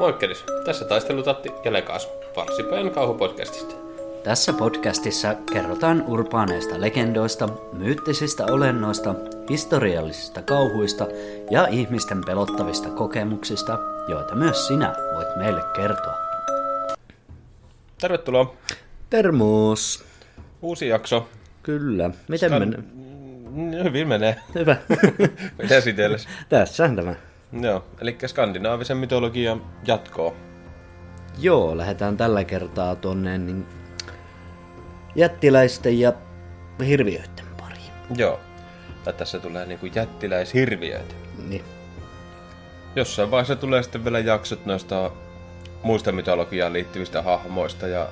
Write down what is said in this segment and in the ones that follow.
Moikkelis, tässä taistelutatti ja Lekas, Varsipäin kauhupodcastista. Tässä podcastissa kerrotaan urbaaneista legendoista, myyttisistä olennoista, historiallisista kauhuista ja ihmisten pelottavista kokemuksista, joita myös sinä voit meille kertoa. Tervetuloa. Termos. Uusi jakso. Kyllä. Miten Skan- menee? Mm, Hyvin menee. Hyvä. Esitellessä. Tässähän tämä. Joo, eli skandinaavisen mytologian jatkoa. Joo, lähdetään tällä kertaa tonne niin jättiläisten ja hirviöiden pariin. Joo. Tai tässä tulee niinku jättiläishirviöitä. Niin. Jossain vaiheessa tulee sitten vielä jaksot noista muista mytologiaan liittyvistä hahmoista ja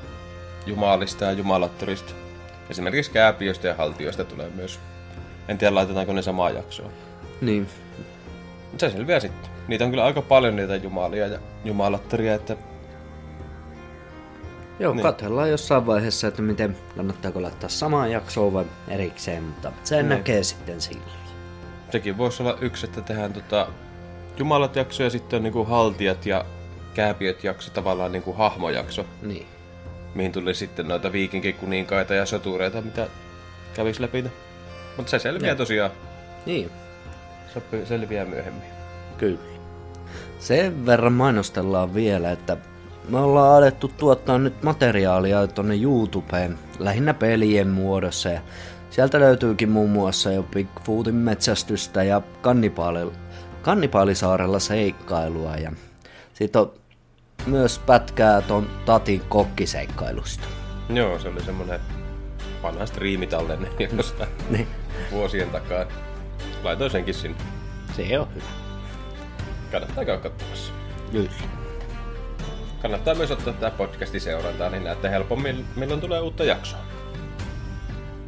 jumalista ja jumalattorista. Esimerkiksi kääpiöistä ja haltioista tulee myös. En tiedä, laitetaanko ne samaa jaksoa. Niin. Mut Se selviää sitten. Niitä on kyllä aika paljon niitä jumalia ja jumalattoria, että Joo, Niin. niin. katsellaan jossain vaiheessa, että miten kannattaako laittaa samaa jaksoa vai erikseen, mutta sen Niin. näkee sitten silloin. sekin voisi olla yksi, että tehdään tota jumalat jakso ja sitten on niinku haltijat ja kääpiöt jakso, tavallaan niinku hahmojakso, Niin. mihin tuli sitten noita viikinkikuninkaita ja sotureita, mitä kävisi läpi. Mutta se selviää Joo. tosiaan, Niin, se selviää myöhemmin. kyllä. Sen verran mainostellaan vielä, että me ollaan alettu tuottaa nyt materiaalia tonne YouTubeen, lähinnä pelien muodossa. Ja sieltä löytyykin muun muassa jo Bigfootin metsästystä ja kannipaali, kannipaalisaarella seikkailua. Ja sit on myös pätkää ton Tatin kokkiseikkailusta. Joo, se oli semmonen vanha striimitallenne jostain Niin. vuosien takaa. Laitoin senkin sinne. Se on hyvä. Kannattaa käydä katsomassa. Kyllä. Kannattaa myös ottaa tämä podcasti seurantaa, niin näette helpommin, milloin tulee uutta jaksoa.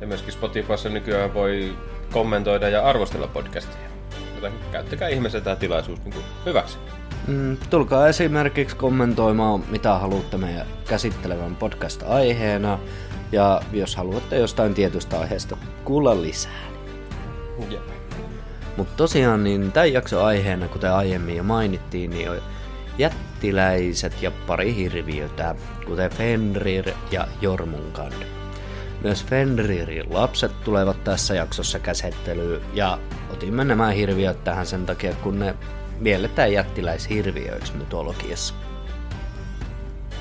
Ja myöskin Spotifyssa nykyään voi kommentoida ja arvostella podcastia. Joten käyttäkää ihmeessä tämä tilaisuus niin kuin hyväksi. Mm, tulkaa esimerkiksi kommentoimaan, mitä haluatte meidän käsittelevän podcast-aiheena. Ja jos haluatte jostain tietystä aiheesta kuulla lisää. Ja. Mutta tosiaan niin tämän jakson aiheena, kuten aiemmin jo mainittiin, niin on jättiläiset ja pari hirviötä, kuten Fenrir ja Jormungand. Myös Fenririn lapset tulevat tässä jaksossa käsittelyyn ja otimme nämä hirviöt tähän sen takia, kun ne mielletään jättiläishirviöiksi mytologiassa.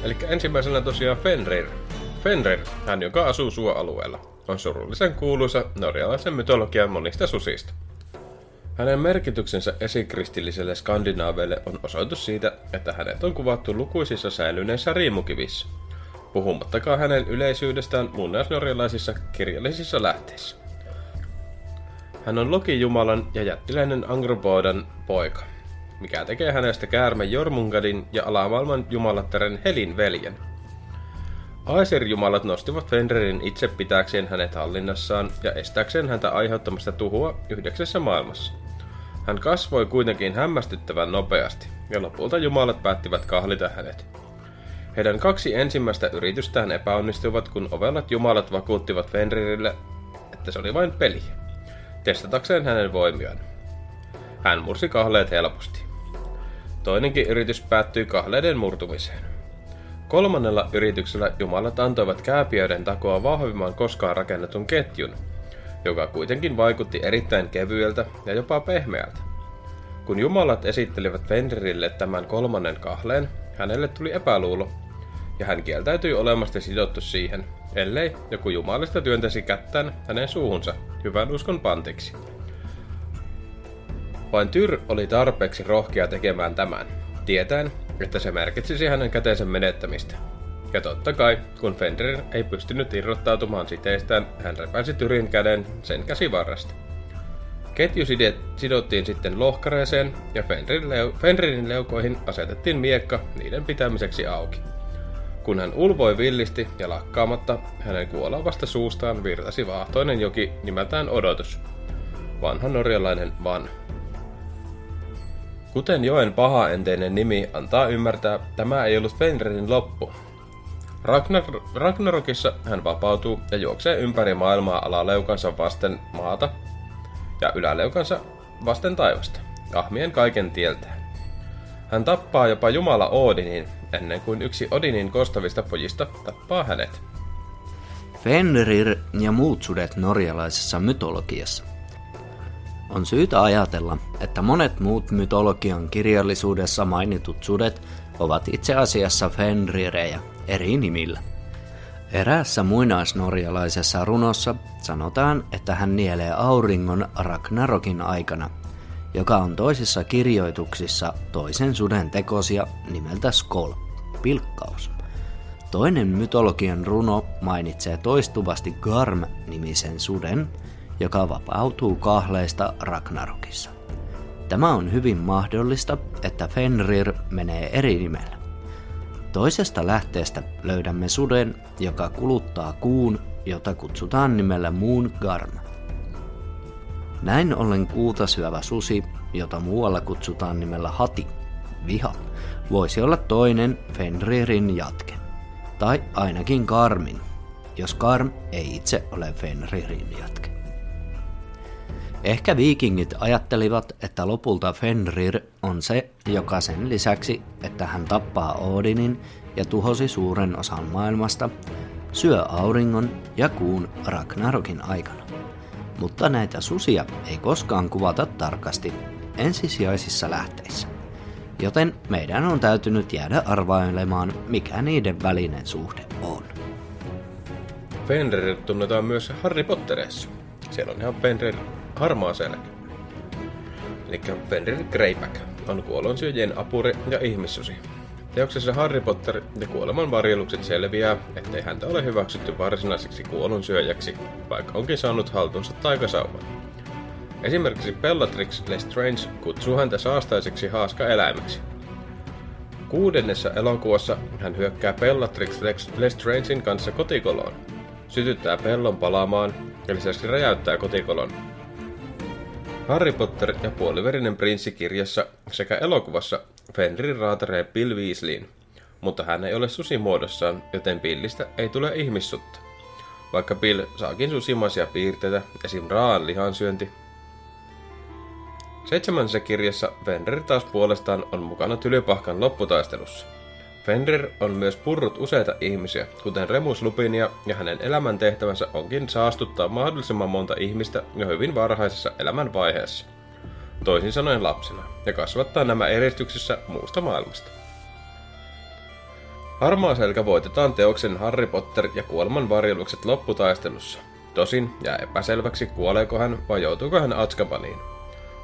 Eli ensimmäisenä tosiaan Fenrir. Fenrir, hän joka asuu suoalueella, on surullisen kuuluisa norjalaisen mytologian monista susista. Hänen merkityksensä esikristilliselle skandinaaveille on osoitus siitä, että hänet on kuvattu lukuisissa säilyneissä riimukivissä, puhumattakaan hänen yleisyydestään muinaisnorjalaisissa kirjallisissa lähteissä. Hän on Loki-jumalan ja jättiläinen Angrobodan poika, mikä tekee hänestä käärme Jormungadin ja alamaailman jumalattaren Helin veljen. Aesir-jumalat nostivat Fenririn itse pitääkseen hänet hallinnassaan ja estääkseen häntä aiheuttamasta tuhua yhdeksässä maailmassa. Hän kasvoi kuitenkin hämmästyttävän nopeasti, ja lopulta jumalat päättivät kahlita hänet. Heidän kaksi ensimmäistä yritystään epäonnistuivat, kun ovelat jumalat vakuuttivat Fenrirille, että se oli vain peli, testatakseen hänen voimiaan. Hän mursi kahleet helposti. Toinenkin yritys päättyi kahleiden murtumiseen. Kolmannella yrityksellä jumalat antoivat kääpiöiden takoa vahvimman koskaan rakennetun ketjun, joka kuitenkin vaikutti erittäin kevyeltä ja jopa pehmeältä. Kun jumalat esittelivät Fenrirille tämän kolmannen kahleen, hänelle tuli epäluulo, ja hän kieltäytyi olemasta sidottu siihen, ellei joku jumalista työntäisi kättään hänen suuhunsa hyvän uskon pantiksi. Vain Tyr oli tarpeeksi rohkea tekemään tämän, tietäen, että se merkitsisi hänen käteensä menettämistä. Ja totta kai, kun Fenrir ei pystynyt irrottautumaan siteistään, hän repäisi Tyrin käden sen käsivarresta. Ketju sidottiin sitten lohkareeseen ja Fenrir leu- Fenririn leukoihin asetettiin miekka niiden pitämiseksi auki. Kun hän ulvoi villisti ja lakkaamatta, hänen kuolavasta suustaan virtasi vaahtoinen joki nimeltään Odotus. Vanha norjalainen Van. Kuten joen pahaenteinen nimi antaa ymmärtää, tämä ei ollut Fenririn loppu. Ragnar, Ragnarokissa hän vapautuu ja juoksee ympäri maailmaa alaleukansa vasten maata ja yläleukansa vasten taivasta, ahmien kaiken tieltään. Hän tappaa jopa Jumala Odinin, ennen kuin yksi Odinin kostavista pojista tappaa hänet. Fenrir ja muut sudet norjalaisessa mytologiassa. On syytä ajatella, että monet muut mytologian kirjallisuudessa mainitut sudet ovat itse asiassa Fenrirejä eri nimillä. Eräässä muinaisnorjalaisessa runossa sanotaan, että hän nielee auringon Ragnarokin aikana, joka on toisissa kirjoituksissa toisen suden tekosia nimeltä Skol, pilkkaus. Toinen mytologian runo mainitsee toistuvasti Garm-nimisen suden, joka vapautuu kahleista Ragnarokissa. Tämä on hyvin mahdollista, että Fenrir menee eri nimellä. Toisesta lähteestä löydämme suden, joka kuluttaa kuun, jota kutsutaan nimellä Moon Garm. Näin ollen kuuta syövä susi, jota muualla kutsutaan nimellä Hati, viha, voisi olla toinen Fenririn jatke. Tai ainakin Karmin, jos Karm ei itse ole Fenririn jatke. Ehkä viikingit ajattelivat, että lopulta Fenrir on se, joka sen lisäksi, että hän tappaa Odinin ja tuhosi suuren osan maailmasta, syö auringon ja kuun Ragnarokin aikana. Mutta näitä susia ei koskaan kuvata tarkasti ensisijaisissa lähteissä. Joten meidän on täytynyt jäädä arvailemaan, mikä niiden välinen suhde on. Fenrir tunnetaan myös Harry Potterissa. Siellä on ihan Fenrir harmaa selkä. Eli Fenrir Greyback on kuolonsyöjien apuri ja ihmissusi. Teoksessa Harry Potter ja kuoleman varjelukset selviää, ettei häntä ole hyväksytty varsinaiseksi kuolonsyöjäksi, vaikka onkin saanut haltuunsa taikasauvan. Esimerkiksi Bellatrix Lestrange kutsuu häntä saastaiseksi haaska-eläimeksi. Kuudennessa elokuvassa hän hyökkää Bellatrix Lestrangein kanssa kotikoloon, sytyttää pellon palaamaan ja lisäksi räjäyttää kotikolon. Harry Potter ja puoliverinen prinssi kirjassa sekä elokuvassa Fenrir raataree Bill Weasleyin, mutta hän ei ole susimuodossaan, joten Billistä ei tule ihmissutta. Vaikka Bill saakin susimaisia piirteitä, esim. raan lihansyönti. Seitsemännessä kirjassa Fenrir taas puolestaan on mukana tylypahkan lopputaistelussa. Fenrir on myös purrut useita ihmisiä, kuten Remus Lupinia, ja hänen elämäntehtävänsä onkin saastuttaa mahdollisimman monta ihmistä jo hyvin varhaisessa elämänvaiheessa. Toisin sanoen lapsena, ja kasvattaa nämä eristyksissä muusta maailmasta. Harmaa selkä voitetaan teoksen Harry Potter ja kuoleman varjelukset lopputaistelussa. Tosin jää epäselväksi, kuoleeko hän vai joutuuko hän Atskabaniin.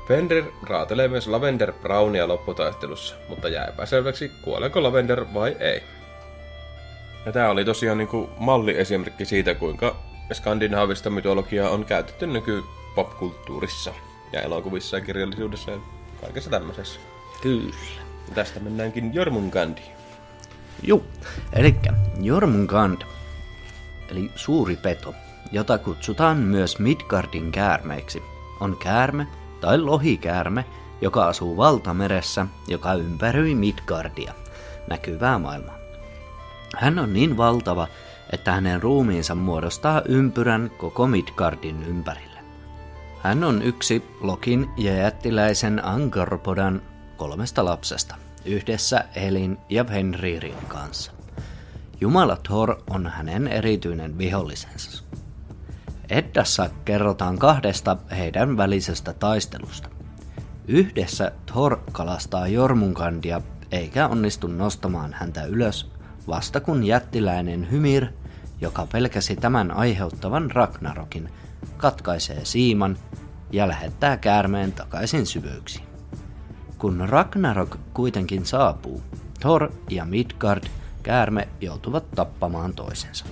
Fenrir raatelee myös Lavender Brownia lopputaistelussa, mutta jää epäselväksi, kuoleeko Lavender vai ei. Ja tämä oli tosiaan niinku malliesimerkki siitä, kuinka skandinaavista mytologiaa on käytetty nyky popkulttuurissa ja elokuvissa ja kirjallisuudessa ja kaikessa tämmöisessä. Kyllä. Ja tästä mennäänkin Jormungandiin. Juu, eli Jormungand, eli suuri peto, jota kutsutaan myös Midgardin käärmeiksi, on käärme tai lohikäärme, joka asuu valtameressä, joka ympäröi Midgardia, näkyvää maailmaa. Hän on niin valtava, että hänen ruumiinsa muodostaa ympyrän koko Midgardin ympärille. Hän on yksi Lokin ja jättiläisen Angarpodan kolmesta lapsesta, yhdessä Elin ja Fenririn kanssa. Jumala Thor on hänen erityinen vihollisensa. Eddassa kerrotaan kahdesta heidän välisestä taistelusta. Yhdessä Thor kalastaa Jormunkandia eikä onnistu nostamaan häntä ylös, vasta kun jättiläinen Hymir, joka pelkäsi tämän aiheuttavan Ragnarokin, katkaisee siiman ja lähettää käärmeen takaisin syvyyksiin. Kun Ragnarok kuitenkin saapuu, Thor ja Midgard käärme joutuvat tappamaan toisensa.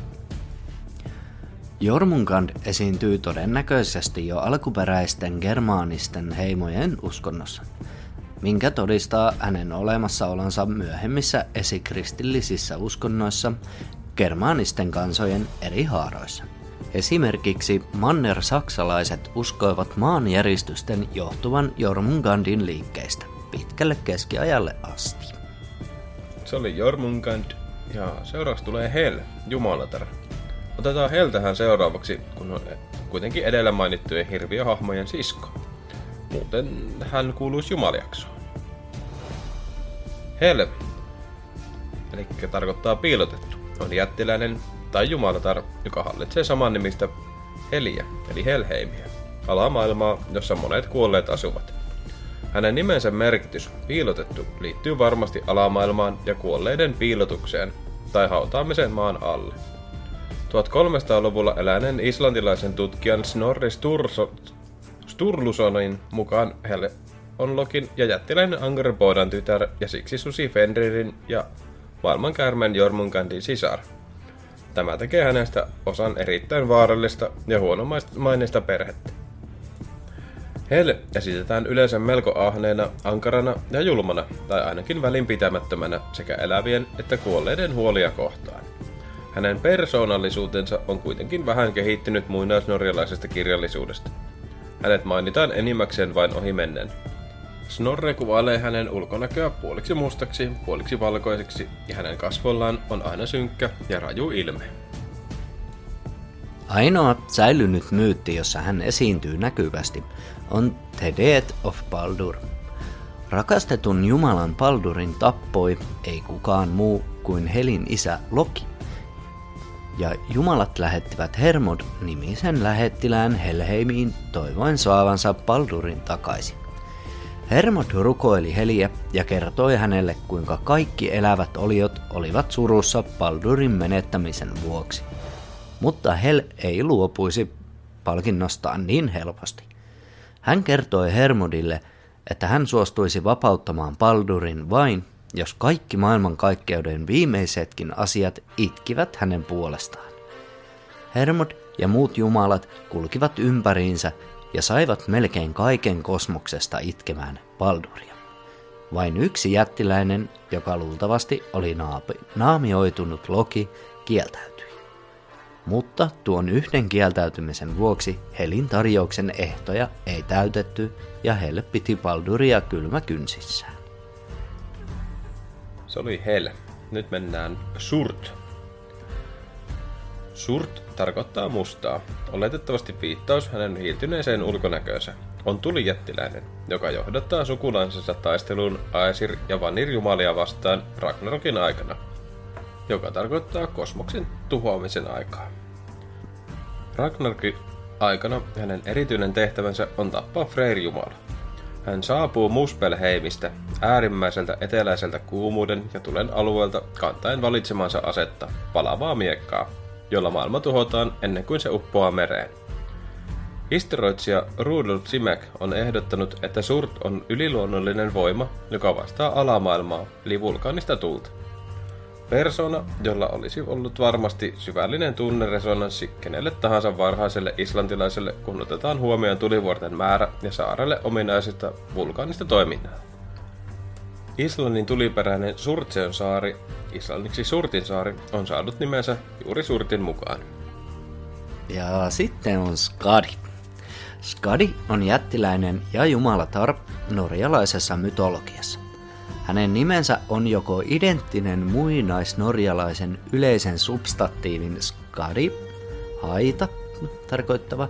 Jormungand esiintyy todennäköisesti jo alkuperäisten germaanisten heimojen uskonnossa, minkä todistaa hänen olemassaolonsa myöhemmissä esikristillisissä uskonnoissa germaanisten kansojen eri haaroissa. Esimerkiksi manner-saksalaiset uskoivat maanjäristysten johtuvan Jormungandin liikkeistä pitkälle keskiajalle asti. Se oli Jormungand ja seuraavaksi tulee Hel, Jumalatar. Otetaan Heltähän seuraavaksi, kun on kuitenkin edellä mainittujen hirviöhahmojen sisko. Muuten hän kuuluisi Jumaliaksoon. Hel, eli tarkoittaa piilotettu, on jättiläinen tai jumalatar, joka hallitsee saman nimistä Heliä, eli Helheimiä, alamaailmaa, jossa monet kuolleet asuvat. Hänen nimensä merkitys, piilotettu, liittyy varmasti alamaailmaan ja kuolleiden piilotukseen tai hautaamiseen maan alle. 1300-luvulla eläneen islantilaisen tutkijan Snorri Sturso, Sturlusonin mukaan Hel on Lokin ja jättiläinen Angerbodan tytär ja siksi Susi Fenririn ja maailmankäärmeen Jormungandin sisar. Tämä tekee hänestä osan erittäin vaarallista ja huonomaineista perhettä. Hel esitetään yleensä melko ahneena, ankarana ja julmana, tai ainakin välinpitämättömänä sekä elävien että kuolleiden huolia kohtaan. Hänen persoonallisuutensa on kuitenkin vähän kehittynyt muinaisnorjalaisesta kirjallisuudesta. Hänet mainitaan enimmäkseen vain ohimennen. Snorre kuvailee hänen ulkonäköä puoliksi mustaksi, puoliksi valkoiseksi, ja hänen kasvollaan on aina synkkä ja raju ilme. Ainoa säilynyt myytti, jossa hän esiintyy näkyvästi, on The Death of Baldur. Rakastetun Jumalan Baldurin tappoi ei kukaan muu kuin Helin isä Loki. Ja jumalat lähettivät Hermod-nimisen lähettilään Helheimiin toivoen saavansa Baldurin takaisin. Hermod rukoili Heliä ja kertoi hänelle, kuinka kaikki elävät oliot olivat surussa Baldurin menettämisen vuoksi. Mutta Hel ei luopuisi palkinnostaan niin helposti. Hän kertoi Hermodille, että hän suostuisi vapauttamaan Baldurin vain, jos kaikki maailmankaikkeuden viimeisetkin asiat itkivät hänen puolestaan. Hermod ja muut jumalat kulkivat ympäriinsä ja saivat melkein kaiken kosmoksesta itkemään Balduria. Vain yksi jättiläinen, joka luultavasti oli naapi, naamioitunut Loki, kieltäytyi. Mutta tuon yhden kieltäytymisen vuoksi Helin tarjouksen ehtoja ei täytetty ja Hel piti Balduria kylmä kynsissään. Se oli Hel. Nyt mennään Surt Surt tarkoittaa mustaa, oletettavasti viittaus hänen hiiltyneeseen ulkonäköönsä. On tulijättiläinen, joka johdattaa sukulaisensa taisteluun Aesir ja Vanir jumalia vastaan Ragnarokin aikana, joka tarkoittaa kosmoksen tuhoamisen aikaa. Ragnarokin aikana hänen erityinen tehtävänsä on tappaa Freyr-jumala. Hän saapuu Muspelheimistä, äärimmäiseltä eteläiseltä kuumuuden ja tulen alueelta kantaen valitsemansa asetta, palavaa miekkaa, jolla maailma tuhotaan ennen kuin se uppoaa mereen. Historioitsija Rudolf Simek on ehdottanut, että Surt on yliluonnollinen voima, joka vastaa alamaailmaa, eli vulkaanista tulta. Persona, jolla olisi ollut varmasti syvällinen tunneresonanssi kenelle tahansa varhaiselle islantilaiselle, kun otetaan huomioon tulivuorten määrä ja saarelle ominaisista vulkaanista toiminnaa. Islannin tuliperäinen Surtseon saari, islanniksi Surtin saari, on saanut nimensä juuri Surtin mukaan. Ja sitten on Skadi. Skadi on jättiläinen ja jumalatar norjalaisessa mytologiassa. Hänen nimensä on joko identtinen muinaisnorjalaisen yleisen substantiivin skadi, haita, tarkoittava,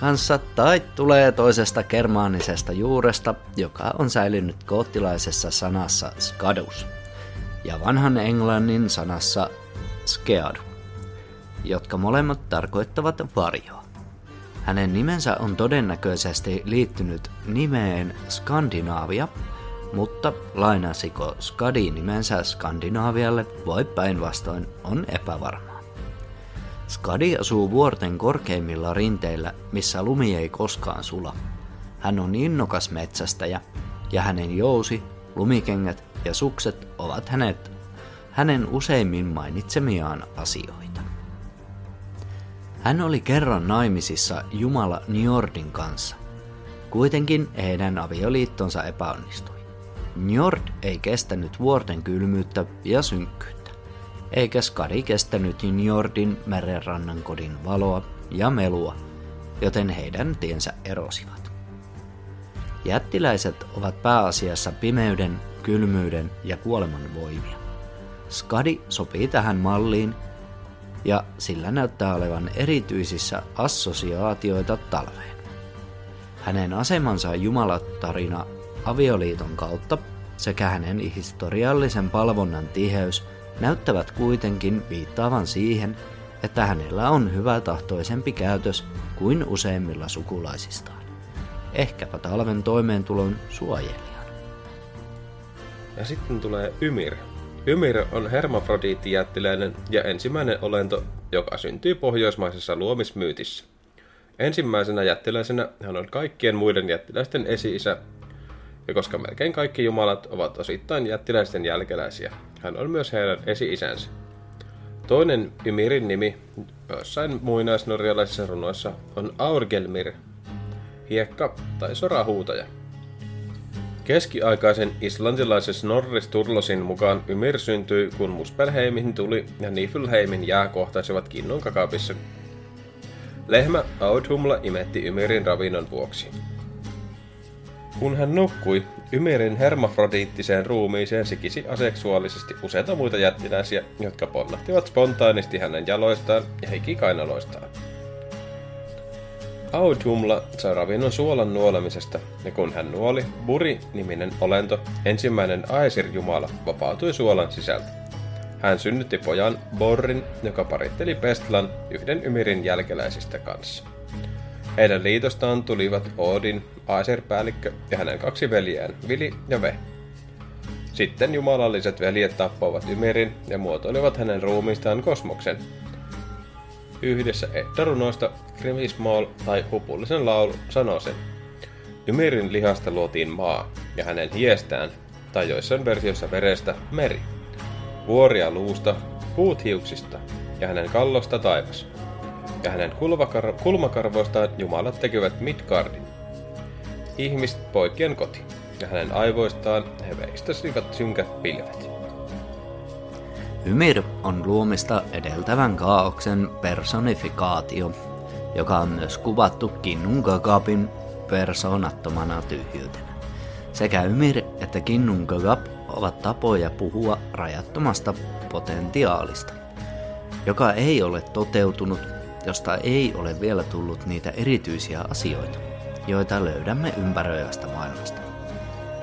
kanssa tai tulee toisesta germaanisesta juuresta, joka on säilynyt koottilaisessa sanassa skadus ja vanhan englannin sanassa skeadu, jotka molemmat tarkoittavat varjoa. Hänen nimensä on todennäköisesti liittynyt nimeen Skandinaavia, mutta lainasiko Skadi nimensä Skandinaavialle voi päinvastoin on epävarma. Skadi asuu vuorten korkeimmilla rinteillä, missä lumi ei koskaan sula. Hän on innokas metsästäjä, ja hänen jousi, lumikengät ja sukset ovat hänet, hänen useimmin mainitsemiaan asioita. Hän oli kerran naimisissa Jumala Njordin kanssa. Kuitenkin heidän avioliittonsa epäonnistui. Njord ei kestänyt vuorten kylmyyttä ja synkkyyttä eikä Skadi kestänyt Njordin merenrannan kodin valoa ja melua, joten heidän tiensä erosivat. Jättiläiset ovat pääasiassa pimeyden, kylmyyden ja kuoleman voimia. Skadi sopii tähän malliin ja sillä näyttää olevan erityisissä assosiaatioita talveen. Hänen asemansa jumalatarina avioliiton kautta sekä hänen historiallisen palvonnan tiheys näyttävät kuitenkin viittaavan siihen, että hänellä on hyvä tahtoisempi käytös kuin useimmilla sukulaisistaan. Ehkäpä talven toimeentulon suojelijana. Ja sitten tulee Ymir. Ymir on hermafrodiittijättiläinen ja ensimmäinen olento, joka syntyy pohjoismaisessa luomismyytissä. Ensimmäisenä jättiläisenä hän on kaikkien muiden jättiläisten esi-isä, ja koska melkein kaikki jumalat ovat osittain jättiläisten jälkeläisiä, hän on myös heidän esi-isänsä. Toinen Ymirin nimi joissain muinaisnorjalaisissa runoissa on Aurgelmir, hiekka tai sorahuutaja. Keskiaikaisen islantilaisen Snorri Sturlosin mukaan Ymir syntyi, kun Muspelheimin tuli ja Niflheimin jää kohtaisivat kinnon kakapissa. Lehmä Audhumla imetti Ymirin ravinnon vuoksi. Kun hän nukkui, Ymirin hermafrodiittiseen ruumiiseen sikisi aseksuaalisesti useita muita jättiläisiä, jotka ponnahtivat spontaanisti hänen jaloistaan ja hikikainaloistaan. Audhumla sai ravinnon suolan nuolemisesta, ja kun hän nuoli, Buri-niminen olento, ensimmäinen Aesir-jumala, vapautui suolan sisältä. Hän synnytti pojan Borrin, joka paritteli Pestlan yhden Ymirin jälkeläisistä kanssa. Heidän liitostaan tulivat Odin, Aesir-päällikkö ja hänen kaksi veljään, Vili ja Ve. Sitten jumalalliset veljet tappoivat Ymirin ja muotoilivat hänen ruumiistaan kosmoksen, yhdessä Edda-runoista Grimismall tai Hupullisen laulu sanoo sen. Ymirin lihasta luotiin maa, ja hänen hiestään, tai joissain versioissa verestä, meri. Vuoria luusta, puut hiuksista, ja hänen kallosta taivas. Ja hänen kulmakar- kulmakarvoistaan jumalat tekevät Midgardin. Ihmist poikien koti, ja hänen aivoistaan he veistäsivät synkät pilvet. Ymir on luomista edeltävän kaauksen personifikaatio, joka on myös kuvattu Kinnun Gagapin persoonattomana tyhjyytenä. Sekä Ymir että Kinnun Gagap ovat tapoja puhua rajattomasta potentiaalista, joka ei ole toteutunut, josta ei ole vielä tullut niitä erityisiä asioita, joita löydämme ympäröivästä maailmasta.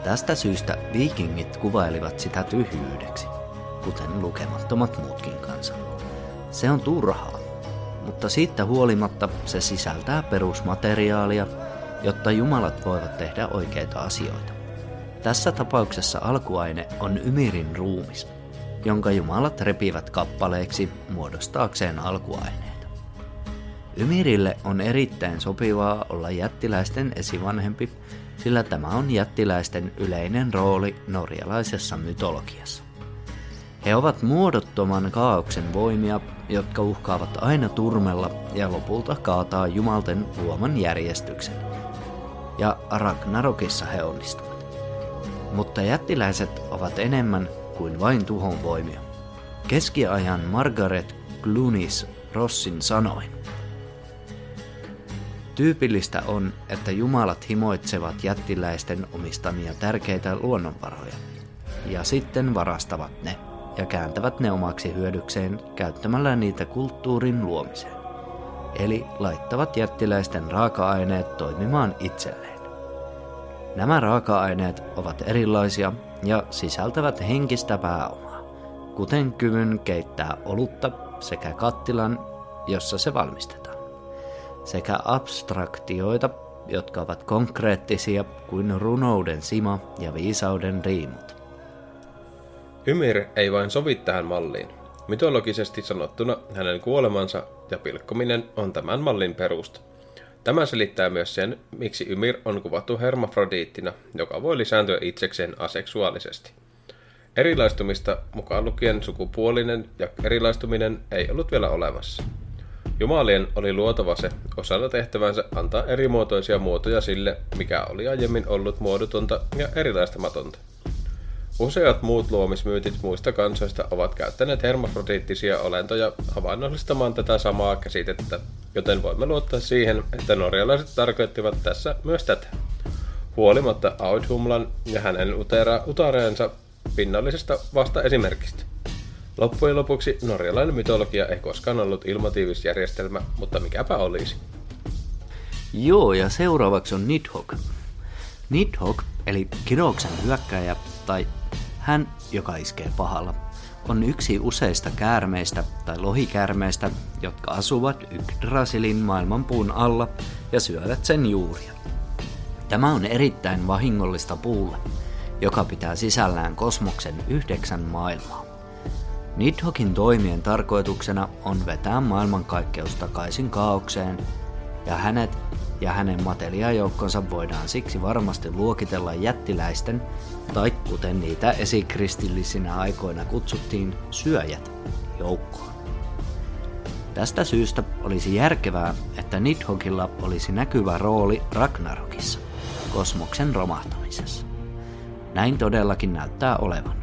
Tästä syystä viikingit kuvailivat sitä tyhjyydeksi kuten lukemattomat muutkin kansat. Se on turhaa, mutta siitä huolimatta se sisältää perusmateriaalia, jotta jumalat voivat tehdä oikeita asioita. Tässä tapauksessa alkuaine on Ymirin ruumis, jonka jumalat repivät kappaleiksi muodostaakseen alkuaineita. Ymirille on erittäin sopivaa olla jättiläisten esivanhempi, sillä tämä on jättiläisten yleinen rooli norjalaisessa mytologiassa. He ovat muodottoman kaauksen voimia, jotka uhkaavat aina turmella ja lopulta kaataa jumalten luoman järjestyksen. Ja Ragnarokissa he onnistuvat. Mutta jättiläiset ovat enemmän kuin vain tuhon voimia. Keskiajan Margaret Clunis Rossin sanoin. Tyypillistä on, että jumalat himoitsevat jättiläisten omistamia tärkeitä luonnonvaroja, ja sitten varastavat ne ja kääntävät ne omaksi hyödykseen käyttämällä niitä kulttuurin luomiseen. Eli laittavat jättiläisten raaka-aineet toimimaan itselleen. Nämä raaka-aineet ovat erilaisia ja sisältävät henkistä pääomaa, kuten kyvyn keittää olutta sekä kattilan, jossa se valmistetaan, sekä abstraktioita, jotka ovat konkreettisia kuin runouden sima ja viisauden riimut. Ymir ei vain sovi tähän malliin. Mytologisesti sanottuna hänen kuolemansa ja pilkkominen on tämän mallin perusta. Tämä selittää myös sen, miksi Ymir on kuvattu hermafrodiittina, joka voi lisääntyä itsekseen aseksuaalisesti. Erilaistumista, mukaan lukien sukupuolinen ja erilaistuminen, ei ollut vielä olemassa. Jumalien oli luotava se osana tehtävänsä antaa erimuotoisia muotoja sille, mikä oli aiemmin ollut muodotonta ja erilaistamatonta. Useat muut luomismyytit muista kansoista ovat käyttäneet hermafrodiittisia olentoja havainnollistamaan tätä samaa käsitettä, joten voimme luottaa siihen, että norjalaiset tarkoittivat tässä myös tätä. Huolimatta Audhumlan ja hänen utareensa pinnallisesta vasta esimerkistä. Loppujen lopuksi norjalainen mytologia ei koskaan ollut ilmatiivisjärjestelmä, mutta mikäpä olisi. Joo, ja seuraavaksi on Nidhogg. Nidhogg, eli Kiroksen hyökkäjä, tai hän, joka iskee pahalla, on yksi useista käärmeistä tai lohikäärmeistä, jotka asuvat Yggdrasilin maailmanpuun alla ja syövät sen juuria. Tämä on erittäin vahingollista puulle, joka pitää sisällään kosmoksen yhdeksän maailmaa. Nidhokin toimien tarkoituksena on vetää maailmankaikkeus takaisin kaaukseen, ja hänet ja hänen mateliajoukkonsa voidaan siksi varmasti luokitella jättiläisten, tai kuten niitä esikristillisinä aikoina kutsuttiin, syöjät, joukkoon. Tästä syystä olisi järkevää, että Nidhogilla olisi näkyvä rooli Ragnarokissa, kosmoksen romahtamisessa. Näin todellakin näyttää olevan.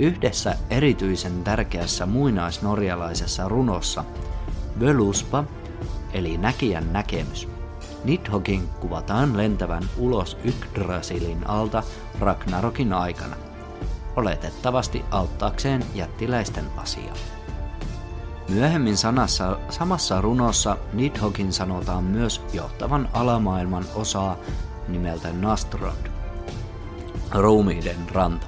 Yhdessä erityisen tärkeässä muinaisnorjalaisessa runossa Völuspa, eli näkijän näkemys, Nidhogin kuvataan lentävän ulos Yggdrasilin alta Ragnarokin aikana, oletettavasti auttaakseen jättiläisten asiaa. Myöhemmin sanassa, samassa runossa Nidhogin sanotaan myös johtavan alamaailman osaa nimeltä Nastrod, ruumiiden ranta,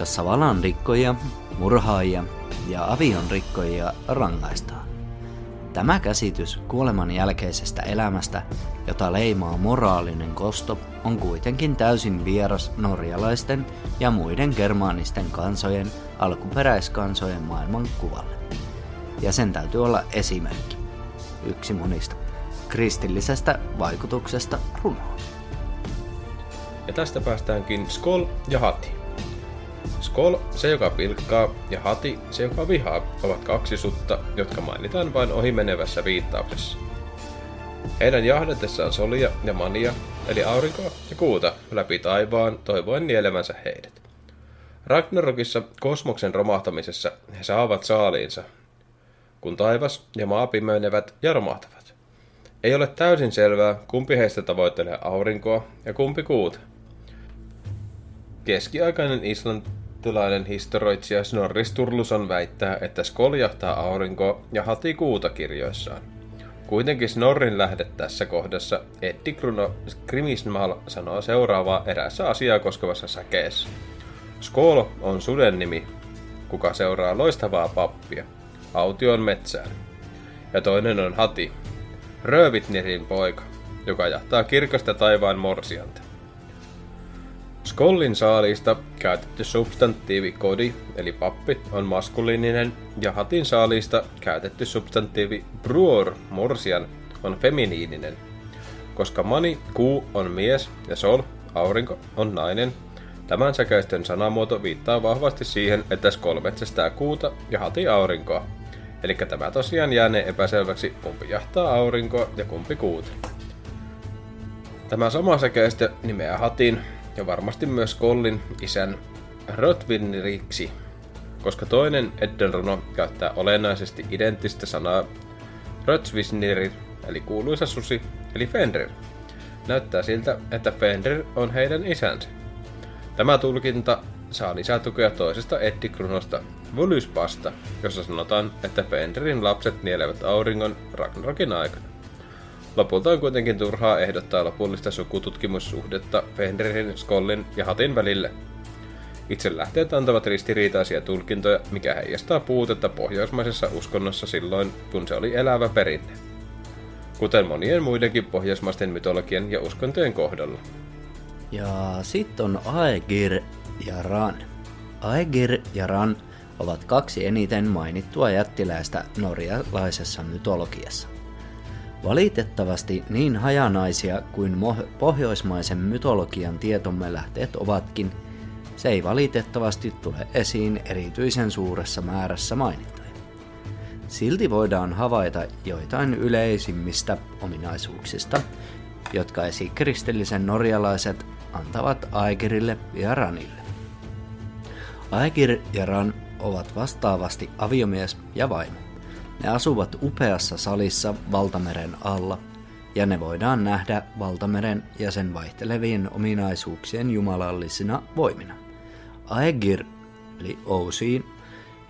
jossa valan rikkoja, murhaajia ja avion rikkoja rangaistaan. Tämä käsitys kuoleman jälkeisestä elämästä, jota leimaa moraalinen kosto, on kuitenkin täysin vieras norjalaisten ja muiden germaanisten kansojen alkuperäiskansojen maailman kuvalle. Ja sen täytyy olla esimerkki, yksi monista, kristillisestä vaikutuksesta runoon. Ja tästä päästäänkin Skol ja Hati. Skol, se joka pilkkaa, ja Hati, se joka vihaa, ovat kaksi sutta, jotka mainitaan vain ohimenevässä viittauksessa. Heidän jahdetessaan solia ja mania, eli aurinkoa ja kuuta, läpi taivaan toivoen nielevänsä heidät. Ragnarokissa kosmoksen romahtamisessa he saavat saaliinsa, kun taivas ja maa pimeynevät ja romahtavat. Ei ole täysin selvää, kumpi heistä tavoittelee aurinkoa ja kumpi kuuta. Keskiaikainen islantilainen historioitsija Snorri Sturluson väittää, että Skol jahtaa aurinkoa ja hati kuuta kirjoissaan. Kuitenkin Snorrin lähde tässä kohdassa Eddi Kruno Krimismal sanoo seuraavaa erässä asiaa koskevassa säkeessä. Skol on suden nimi, kuka seuraa loistavaa pappia, aution metsään. Ja toinen on Hati, Rövitnirin poika, joka jahtaa kirkasta taivaan morsianta. Skollin saaliista käytetty substantiivi kodi, eli pappi, on maskuliininen, ja hatin saaliista käytetty substantiivi bruor, morsian, on feminiininen. Koska mani, kuu, on mies ja sol, aurinko, on nainen, tämän säkäisten sanamuoto viittaa vahvasti siihen, että skol metsästää kuuta ja hati aurinkoa. Eli tämä tosiaan jäänee epäselväksi, kumpi jahtaa aurinkoa ja kumpi kuuta. Tämä sama säkeistö nimeää hatin ja varmasti myös Kollin isän Rotvinriksi, koska toinen Eddenruno käyttää olennaisesti identtistä sanaa Rötsvisniri, eli kuuluisa susi, eli Fenrir. Näyttää siltä, että Fenrir on heidän isänsä. Tämä tulkinta saa lisätukea toisesta Eddikrunosta Volyspasta, jossa sanotaan, että Fenririn lapset nielevät auringon Ragnarokin aikana. Lopulta on kuitenkin turhaa ehdottaa lopullista sukututkimussuhdetta Fenririn, Skollin ja Hatin välille. Itse lähteet antavat ristiriitaisia tulkintoja, mikä heijastaa puutetta pohjoismaisessa uskonnossa silloin, kun se oli elävä perinne. Kuten monien muidenkin pohjoismaisten mytologian ja uskontojen kohdalla. Ja sitten on Aegir ja Ran. Aegir ja Ran ovat kaksi eniten mainittua jättiläistä norjalaisessa mytologiassa. Valitettavasti niin hajanaisia kuin pohjoismaisen mytologian tietomme lähteet ovatkin, se ei valitettavasti tule esiin erityisen suuressa määrässä mainintoja. Silti voidaan havaita joitain yleisimmistä ominaisuuksista, jotka esikristillisen norjalaiset antavat Aegirille ja Ranille. Aegir ja Ran ovat vastaavasti aviomies ja vaimo. Ne asuvat upeassa salissa valtameren alla, ja ne voidaan nähdä valtameren ja sen vaihtelevien ominaisuuksien jumalallisina voimina. Aegir, eli Ousiin,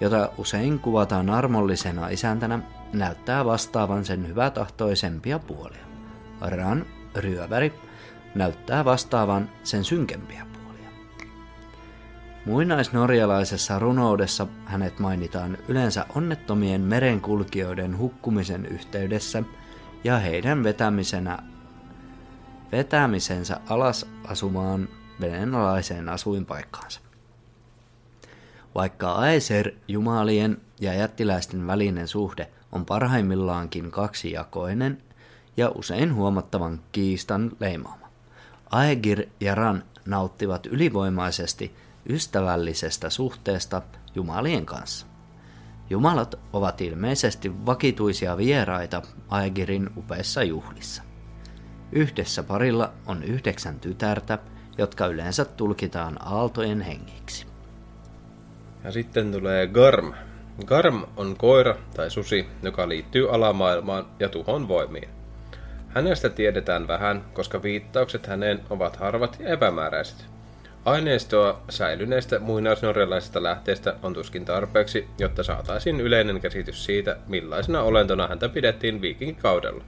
jota usein kuvataan armollisena isäntänä, näyttää vastaavan sen hyvätahtoisempia puolia. Ran, ryöväri, näyttää vastaavan sen synkempiä. Muinaisnorjalaisessa runoudessa hänet mainitaan yleensä onnettomien merenkulkijoiden hukkumisen yhteydessä ja heidän vetämisenä, vetämisensä alas asumaan venenalaiseen asuinpaikkaansa. Vaikka Aeser, jumalien ja jättiläisten välinen suhde on parhaimmillaankin kaksijakoinen ja usein huomattavan kiistan leimaama. Aegir ja Ran nauttivat ylivoimaisesti ystävällisestä suhteesta jumalien kanssa. Jumalat ovat ilmeisesti vakituisia vieraita Aegirin upeissa juhlissa. Yhdessä parilla on yhdeksän tytärtä, jotka yleensä tulkitaan aaltojen hengiksi. Ja sitten tulee Garm. Garm on koira tai susi, joka liittyy alamaailmaan ja tuhon voimiin. Hänestä tiedetään vähän, koska viittaukset häneen ovat harvat ja epämääräiset. Aineistoa säilyneistä muinaisnorjalaisista lähteistä on tuskin tarpeeksi, jotta saataisiin yleinen käsitys siitä, millaisena olentona häntä pidettiin viikingikaudella.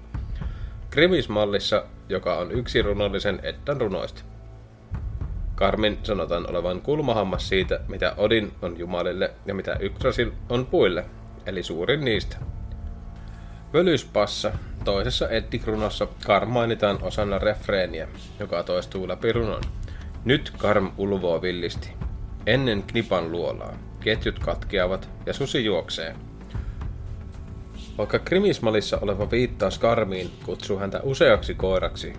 Krimismallissa, joka on yksi runollisen Eddan runoista. Karmin sanotaan olevan kulmahammas siitä, mitä Odin on jumalille ja mitä Yggdrasil on puille, eli suurin niistä. Völyspassa, toisessa Eddik-runossa, mainitaan osana refreeniä, joka toistuu läpi runon. Nyt Karm ulvoo villisti. Ennen Knipan luolaa. Ketjut katkeavat ja susi juoksee. Vaikka Krimismalissa oleva viittaus Karmiin kutsuu häntä useaksi koiraksi,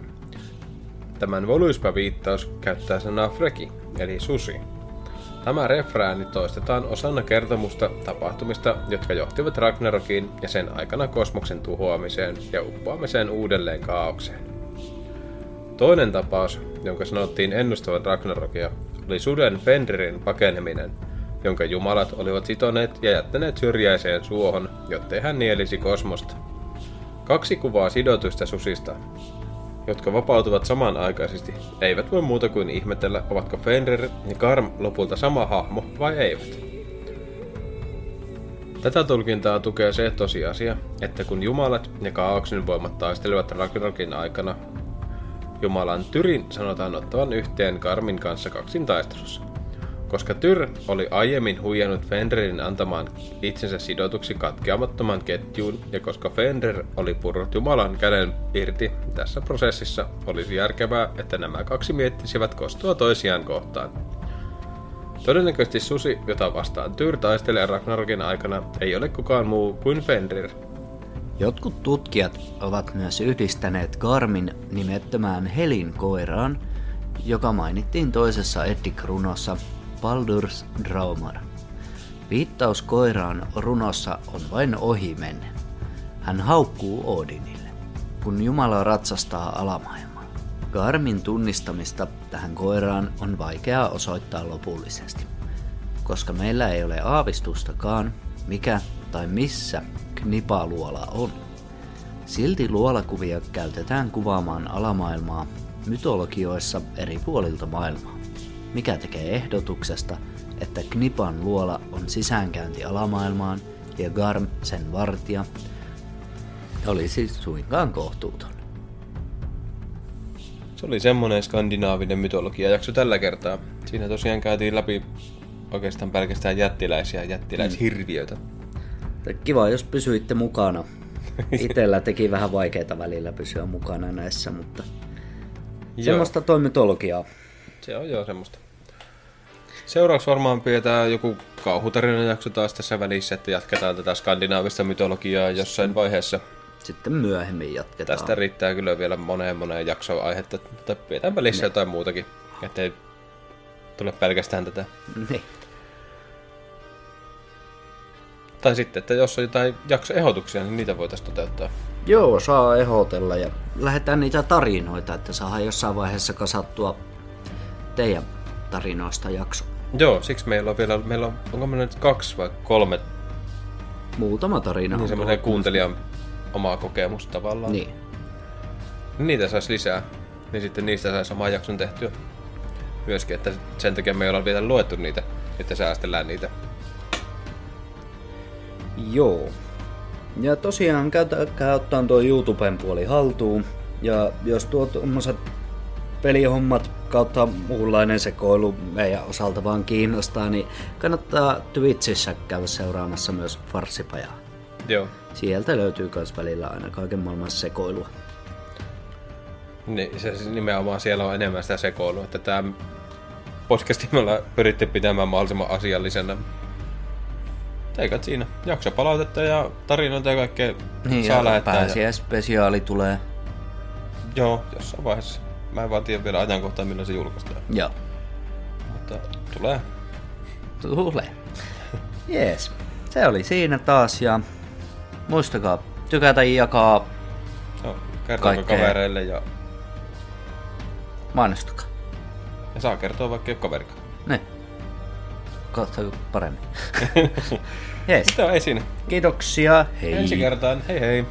Tämän Voluspa-viittaus käyttää sanaa freki, eli susi. Tämä refrääni toistetaan osana kertomusta tapahtumista, jotka johtivat Ragnarokiin ja sen aikana kosmoksen tuhoamiseen ja uppoamiseen uudelleen kaaukseen. Toinen tapaus, jonka sanottiin ennustavan Ragnarokia, oli suden Fenririn pakeneminen, jonka jumalat olivat sitoneet ja jättäneet syrjäiseen suohon, jottei hän nielisi kosmosta. Kaksi kuvaa sidotuista susista, jotka vapautuvat samanaikaisesti, eivät voi muuta kuin ihmetellä, ovatko Fenrir ja Karm lopulta sama hahmo vai eivät. Tätä tulkintaa tukee se tosiasia, että kun jumalat ja kaauksen voimat taistelevat Ragnarokin aikana, Jumalan Tyrin sanotaan ottavan yhteen Karmin kanssa kaksin taistelussa. Koska Tyr oli aiemmin huijannut Fenririn antamaan itsensä sidotuksi katkeamattoman ketjuun, ja koska Fenrir oli purrut Jumalan käden irti tässä prosessissa, olisi järkevää, että nämä kaksi miettisivät kostoa toisiaan kohtaan. Todennäköisesti susi, jota vastaan Tyr taistelee Ragnarokin aikana, ei ole kukaan muu kuin Fenrir. Jotkut tutkijat ovat myös yhdistäneet Garmin nimettömään Helin koiraan, joka mainittiin toisessa Eddik-runossa Baldur's Draumar. Viittaus koiraan runossa on vain ohimennen. Hän haukkuu Odinille, kun Jumala ratsastaa alamaailmaa. Garmin tunnistamista tähän koiraan on vaikeaa osoittaa lopullisesti, koska meillä ei ole aavistustakaan, mikä tai missä knipaluola on. Silti luolakuvia käytetään kuvaamaan alamaailmaa mytologioissa eri puolilta maailmaa mikä tekee ehdotuksesta, että Knipan luola on sisäänkäynti alamaailmaan ja Garm sen vartija, oli siis suinkaan kohtuuton. Se oli semmonen skandinaavinen mytologia-jakso tällä kertaa. Siinä tosiaan käytiin läpi oikeastaan pelkästään jättiläisiä jättiläishirviöitä. Kiva, jos pysyitte mukana. Itellä teki vähän vaikeita välillä pysyä mukana näissä, mutta semmoista toi mytologiaa. Se on joo semmoista. Seuraavaksi varmaan pidetään joku jakso taas tässä välissä, että jatketaan tätä skandinaavista mytologiaa jossain vaiheessa. Sitten myöhemmin jatketaan. Tästä riittää kyllä vielä moneen moneen jaksoon aihetta, mutta pidetään välissä ne. jotain muutakin, ettei tule pelkästään tätä. Niin. Tai sitten, että jos on jotain jaksoehdotuksia, niin niitä voitaisiin toteuttaa. Joo, saa ehdotella ja lähdetään niitä tarinoita, että saa jossain vaiheessa kasattua teidän tarinoista jakso. Joo, siksi meillä on vielä, meillä on, onko meillä nyt kaksi vai kolme? Muutama tarina. Niin semmoinen kuuntelijan omaa kokemusta tavallaan. Niin. Niitä saisi lisää. Niin sitten niistä saisi omaa jakson tehtyä. Myöskin, että sen takia me ei olla vielä luettu niitä, että säästellään niitä. Joo. Ja tosiaan käykää ottaa tuo YouTuben puoli haltuun. Ja jos tuo tuommoiset pelihommat kautta muunlainen sekoilu meidän osalta vaan kiinnostaa, niin kannattaa Twitchissä käydä seuraamassa myös Farsipajaa. Joo. Sieltä löytyy myös välillä aina kaiken maailman sekoilua. Niin, se nimenomaan siellä on enemmän sitä sekoilua, että tämä podcasti me ollaan pyritty pitämään mahdollisimman asiallisena. Eikä siinä. Jaksopalautetta ja tarinoita ja kaikkea Niin, saa ja lähettää. Ja... pääsiäispesiaali tulee. Joo, jossain vaiheessa. Mä en vaan tiedä vielä ajankohtaa, milloin se julkaistaan. Joo, Mutta tulee. tulee. Jees, se oli siinä taas ja muistakaa tykätä, jakaa, Joo, kertooko Kaikkea. kavereille ja, mainostakaa. ja saa kertoa vaikka ei ole kaverikaan. Ne. Kohta paremmin. Jees. Mitä ei siinä? Kiitoksia. Hei. Ensi kertaan. Hei hei.